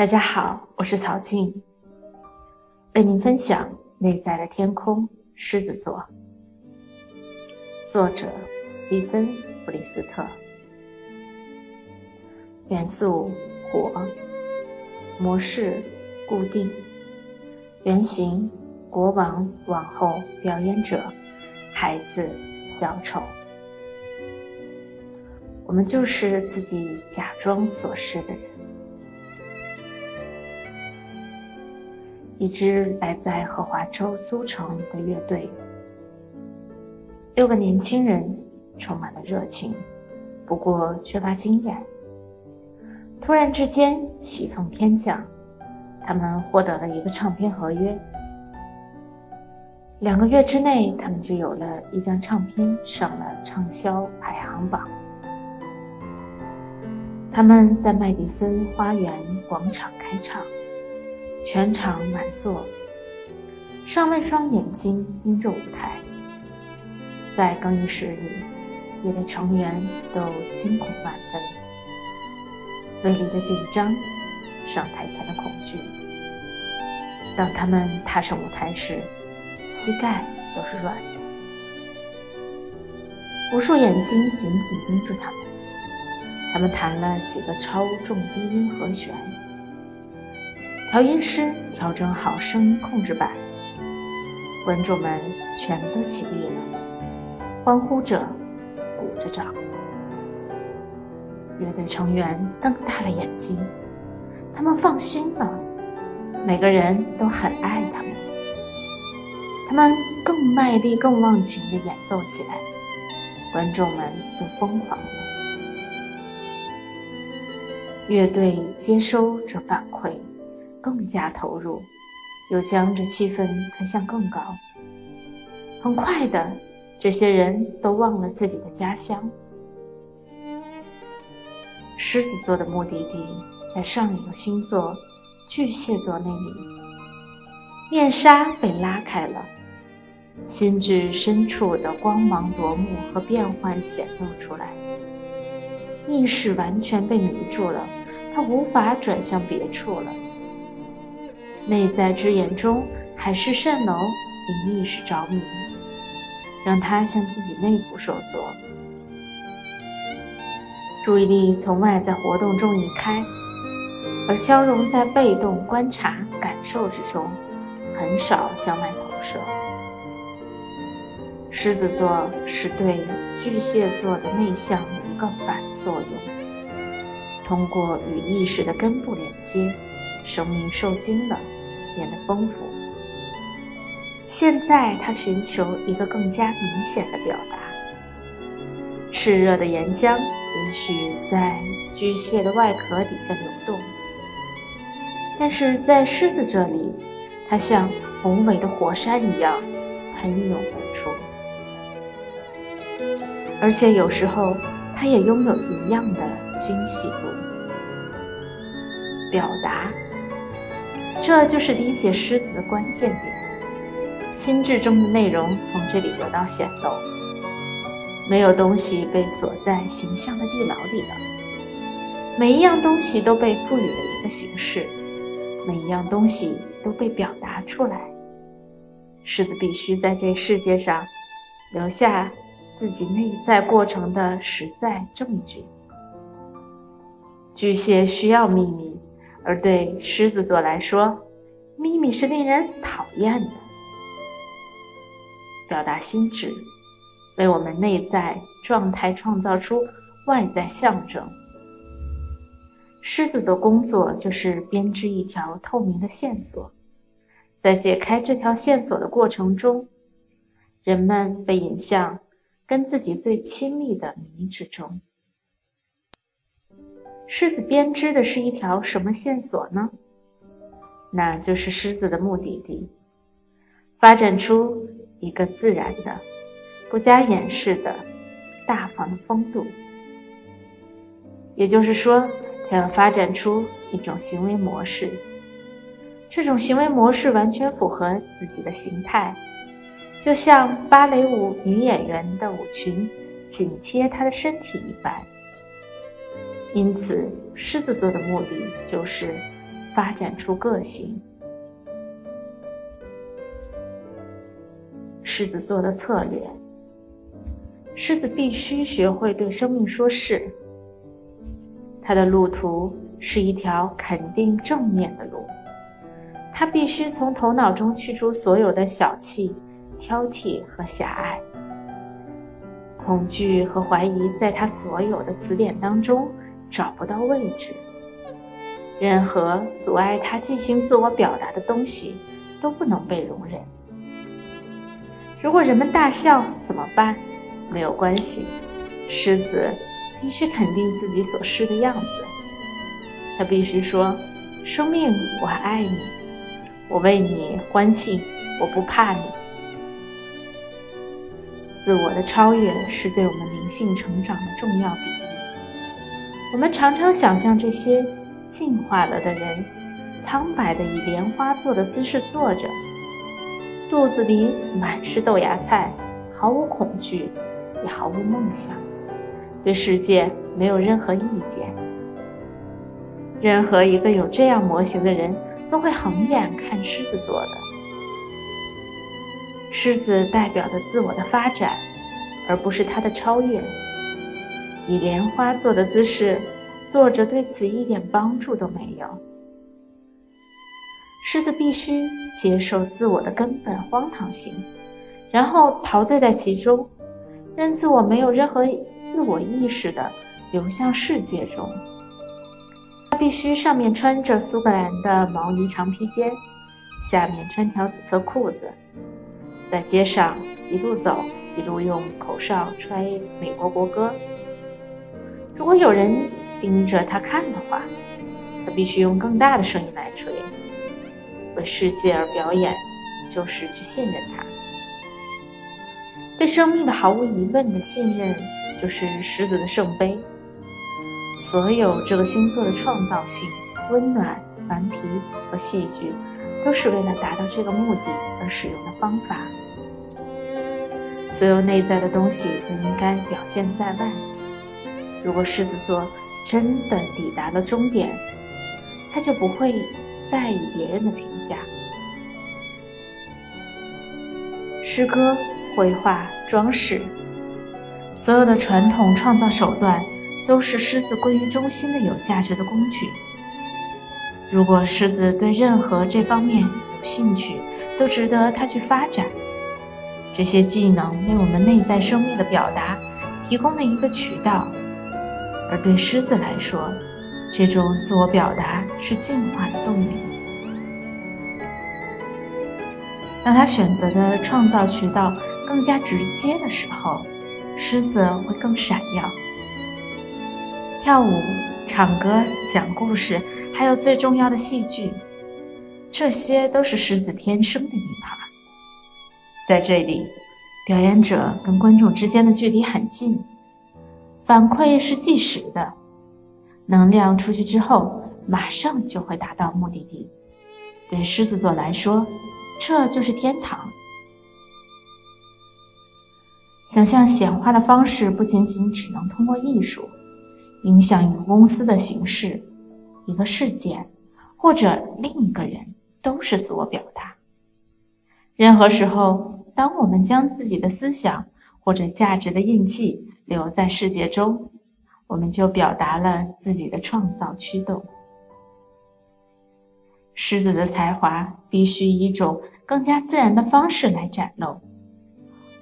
大家好，我是曹静，为您分享《内在的天空》狮子座，作者斯蒂芬·布里斯特，元素火，模式固定，原型国王、王后、表演者、孩子、小丑，我们就是自己假装所是的人。一支来自爱荷华州苏城的乐队，六个年轻人充满了热情，不过缺乏经验。突然之间，喜从天降，他们获得了一个唱片合约。两个月之内，他们就有了一张唱片上了畅销排行榜。他们在麦迪森花园广场开唱。全场满座，上万双眼睛盯着舞台。在更衣室里，乐队成员都惊恐万分，威力的紧张，上台前的恐惧。当他们踏上舞台时，膝盖都是软的。无数眼睛紧紧盯着他们。他们弹了几个超重低音和弦。调音师调整好声音控制板，观众们全都起立了，欢呼着，鼓着掌。乐队成员瞪大了眼睛，他们放心了，每个人都很爱他们。他们更卖力、更忘情地演奏起来，观众们都疯狂了。乐队接收着反馈。更加投入，又将这气氛推向更高。很快的，这些人都忘了自己的家乡。狮子座的目的地在上一个星座巨蟹座那里。面纱被拉开了，心智深处的光芒夺目和变幻显露出来。意识完全被迷住了，他无法转向别处了。内在之眼中海市蜃楼，令意识着迷，让他向自己内部收缩，注意力从外在活动中移开，而消融在被动观察、感受之中，很少向外投射。狮子座是对巨蟹座的内向一个反作用，通过与意识的根部连接，生命受精了。变得丰富。现在他寻求一个更加明显的表达。炽热的岩浆也许在巨蟹的外壳底下流动，但是在狮子这里，它像宏伟的火山一样喷涌而出，而且有时候它也拥有一样的惊喜度。表达。这就是理解狮子的关键点，心智中的内容从这里得到显露。没有东西被锁在形象的地牢里了，每一样东西都被赋予了一个形式，每一样东西都被表达出来。狮子必须在这世界上留下自己内在过程的实在证据。巨蟹需要秘密。而对狮子座来说，秘密是令人讨厌的。表达心智，为我们内在状态创造出外在象征。狮子的工作就是编织一条透明的线索，在解开这条线索的过程中，人们被引向跟自己最亲密的谜之中。狮子编织的是一条什么线索呢？那就是狮子的目的地，发展出一个自然的、不加掩饰的、大方的风度。也就是说，它要发展出一种行为模式，这种行为模式完全符合自己的形态，就像芭蕾舞女演员的舞裙紧贴她的身体一般。因此，狮子座的目的就是发展出个性。狮子座的策略：狮子必须学会对生命说“是”。他的路途是一条肯定正面的路。他必须从头脑中去除所有的小气、挑剔和狭隘。恐惧和怀疑在他所有的词典当中找不到位置。任何阻碍他进行自我表达的东西都不能被容忍。如果人们大笑怎么办？没有关系，狮子必须肯定自己所示的样子。他必须说：“生命，我爱你，我为你欢庆，我不怕你。”自我的超越是对我们灵性成长的重要比喻。我们常常想象这些进化了的人，苍白的以莲花座的姿势坐着，肚子里满是豆芽菜，毫无恐惧，也毫无梦想，对世界没有任何意见。任何一个有这样模型的人，都会横眼看狮子座的。狮子代表着自我的发展，而不是它的超越。以莲花坐的姿势坐着，对此一点帮助都没有。狮子必须接受自我的根本荒唐性，然后陶醉在其中，任自我没有任何自我意识的流向世界中。他必须上面穿着苏格兰的毛呢长披肩，下面穿条紫色裤子。在街上一路走，一路用口哨吹美国国歌。如果有人盯着他看的话，他必须用更大的声音来吹。为世界而表演，就是去信任他。对生命的毫无疑问的信任，就是狮子的圣杯。所有这个星座的创造性、温暖、顽皮和戏剧，都是为了达到这个目的而使用的方法。所有内在的东西都应该表现在外。如果狮子座真的抵达了终点，他就不会在意别人的评价。诗歌、绘画、装饰，所有的传统创造手段，都是狮子归于中心的有价值的工具。如果狮子对任何这方面有兴趣，都值得他去发展。这些技能为我们内在生命的表达提供了一个渠道，而对狮子来说，这种自我表达是进化的动力。当他选择的创造渠道更加直接的时候，狮子会更闪耀。跳舞、唱歌、讲故事，还有最重要的戏剧，这些都是狮子天生的一趴。在这里，表演者跟观众之间的距离很近，反馈是即时的，能量出去之后，马上就会达到目的地。对狮子座来说，这就是天堂。想象显化的方式不仅仅只能通过艺术，影响一个公司的形式、一个事件或者另一个人，都是自我表达。任何时候。当我们将自己的思想或者价值的印记留在世界中，我们就表达了自己的创造驱动。狮子的才华必须以一种更加自然的方式来展露。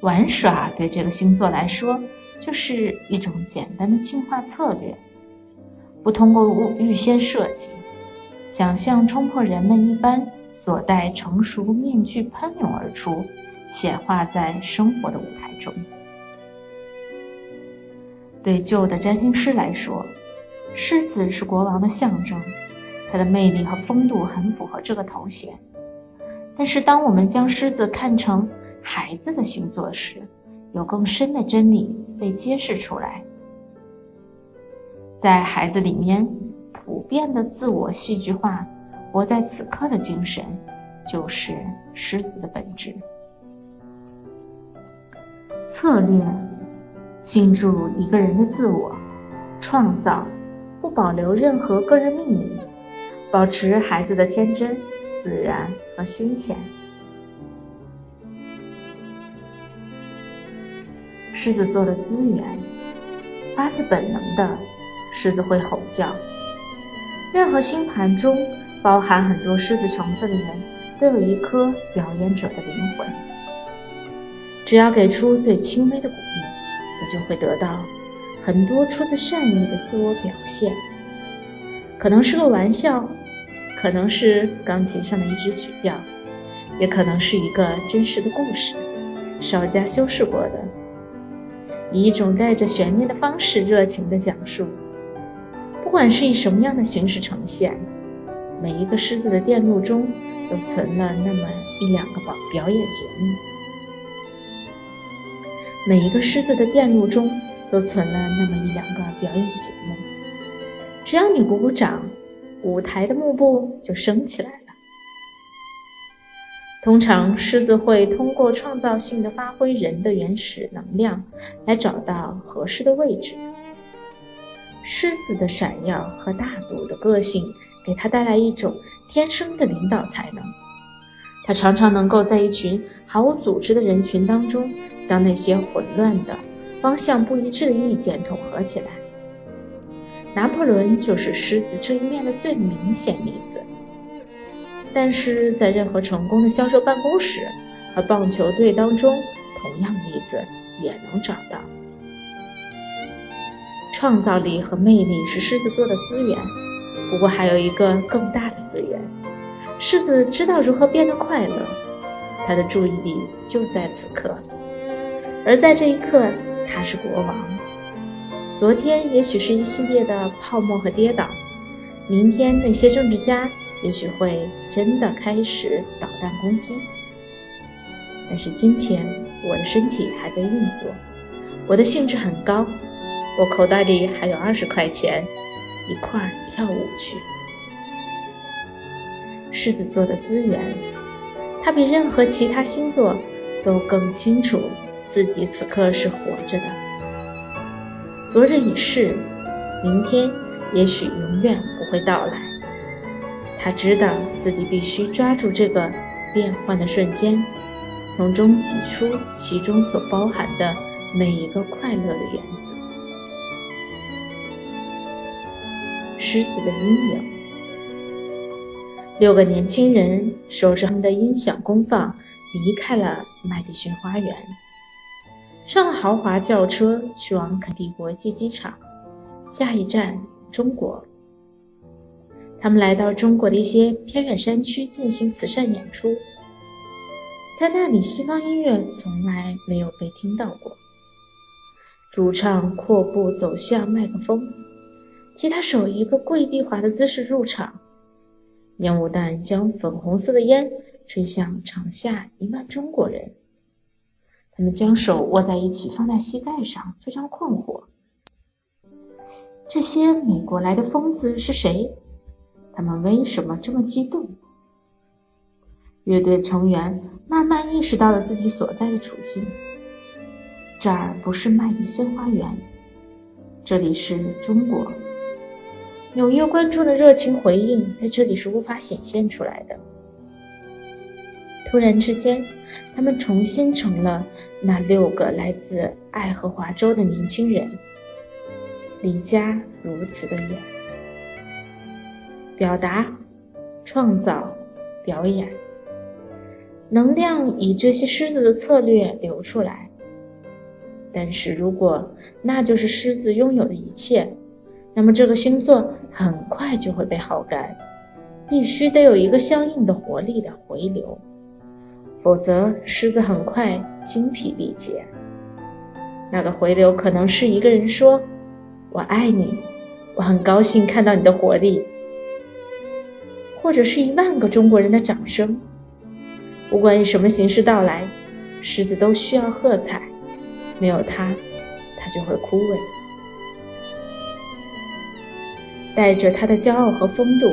玩耍对这个星座来说就是一种简单的进化策略，不通过物预先设计，想象冲破人们一般所戴成熟面具喷涌而出。显化在生活的舞台中。对旧的占星师来说，狮子是国王的象征，它的魅力和风度很符合这个头衔。但是，当我们将狮子看成孩子的星座时，有更深的真理被揭示出来。在孩子里面，普遍的自我戏剧化、活在此刻的精神，就是狮子的本质。策略，倾注一个人的自我，创造，不保留任何个人秘密，保持孩子的天真、自然和新鲜。狮子座的资源，发自本能的，狮子会吼叫。任何星盘中包含很多狮子成分的人，都有一颗表演者的灵魂。只要给出最轻微的鼓励，就会得到很多出自善意的自我表现。可能是个玩笑，可能是钢琴上的一支曲调，也可能是一个真实的故事，稍加修饰过的。以一种带着悬念的方式，热情的讲述。不管是以什么样的形式呈现，每一个狮子的电路中都存了那么一两个表表演节目。每一个狮子的电路中都存了那么一两个表演节目。只要你鼓鼓掌，舞台的幕布就升起来了。通常，狮子会通过创造性的发挥人的原始能量，来找到合适的位置。狮子的闪耀和大度的个性，给他带来一种天生的领导才能。他常常能够在一群毫无组织的人群当中，将那些混乱的、方向不一致的意见统合起来。拿破仑就是狮子这一面的最明显例子。但是在任何成功的销售办公室和棒球队当中，同样例子也能找到。创造力和魅力是狮子座的资源，不过还有一个更大的资源：狮子知道如何变得快乐。他的注意力就在此刻，而在这一刻，他是国王。昨天也许是一系列的泡沫和跌倒，明天那些政治家。也许会真的开始导弹攻击，但是今天我的身体还在运作，我的兴致很高，我口袋里还有二十块钱，一块儿跳舞去。狮子座的资源，他比任何其他星座都更清楚自己此刻是活着的。昨日已逝，明天也许永远不会到来。他知道自己必须抓住这个变换的瞬间，从中挤出其中所包含的每一个快乐的原子。狮子的阴影。六个年轻人守着他们的音响功放，离开了麦迪逊花园，上了豪华轿车，去往肯蒂国际机场。下一站，中国。他们来到中国的一些偏远山区进行慈善演出，在那里，西方音乐从来没有被听到过。主唱阔步走向麦克风，吉他手一个跪地滑的姿势入场，烟雾弹将粉红色的烟吹向场下一万中国人。他们将手握在一起，放在膝盖上，非常困惑。这些美国来的疯子是谁？他们为什么这么激动？乐队成员慢慢意识到了自己所在的处境。这儿不是麦迪逊花园，这里是中国。纽约观众的热情回应在这里是无法显现出来的。突然之间，他们重新成了那六个来自爱荷华州的年轻人，离家如此的远。表达、创造、表演，能量以这些狮子的策略流出来。但是如果那就是狮子拥有的一切，那么这个星座很快就会被耗干，必须得有一个相应的活力的回流，否则狮子很快精疲力竭。那个回流可能是一个人说：“我爱你，我很高兴看到你的活力。”或者是一万个中国人的掌声，不管以什么形式到来，狮子都需要喝彩，没有它，它就会枯萎。带着他的骄傲和风度，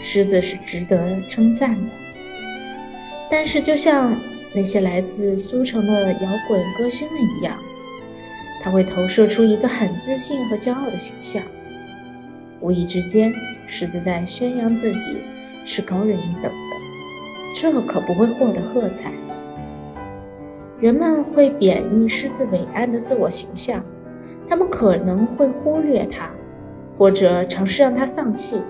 狮子是值得称赞的。但是，就像那些来自苏城的摇滚歌星们一样，他会投射出一个很自信和骄傲的形象，无意之间。狮子在宣扬自己是高人一等的，这可不会获得喝彩。人们会贬义狮子伟岸的自我形象，他们可能会忽略它，或者尝试让它丧气，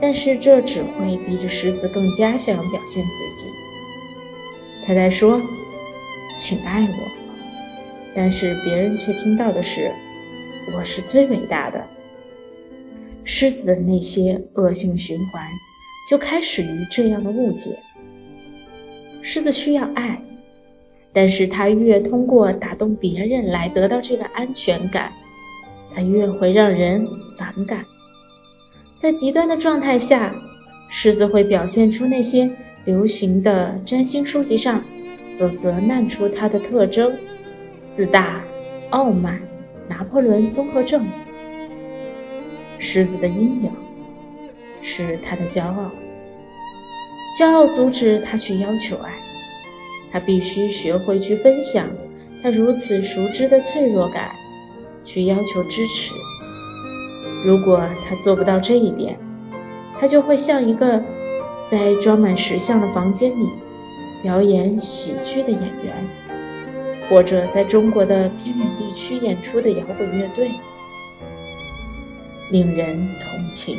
但是这只会逼着狮子更加想要表现自己。他在说：“请爱我。”但是别人却听到的是：“我是最伟大的。”狮子的那些恶性循环就开始于这样的误解。狮子需要爱，但是它越通过打动别人来得到这个安全感，它越会让人反感。在极端的状态下，狮子会表现出那些。流行的占星书籍上所责难出他的特征：自大、傲慢、拿破仑综合症。狮子的阴影是他的骄傲，骄傲阻止他去要求爱，他必须学会去分享他如此熟知的脆弱感，去要求支持。如果他做不到这一点，他就会像一个。在装满石像的房间里表演喜剧的演员，或者在中国的偏远地区演出的摇滚乐队，令人同情。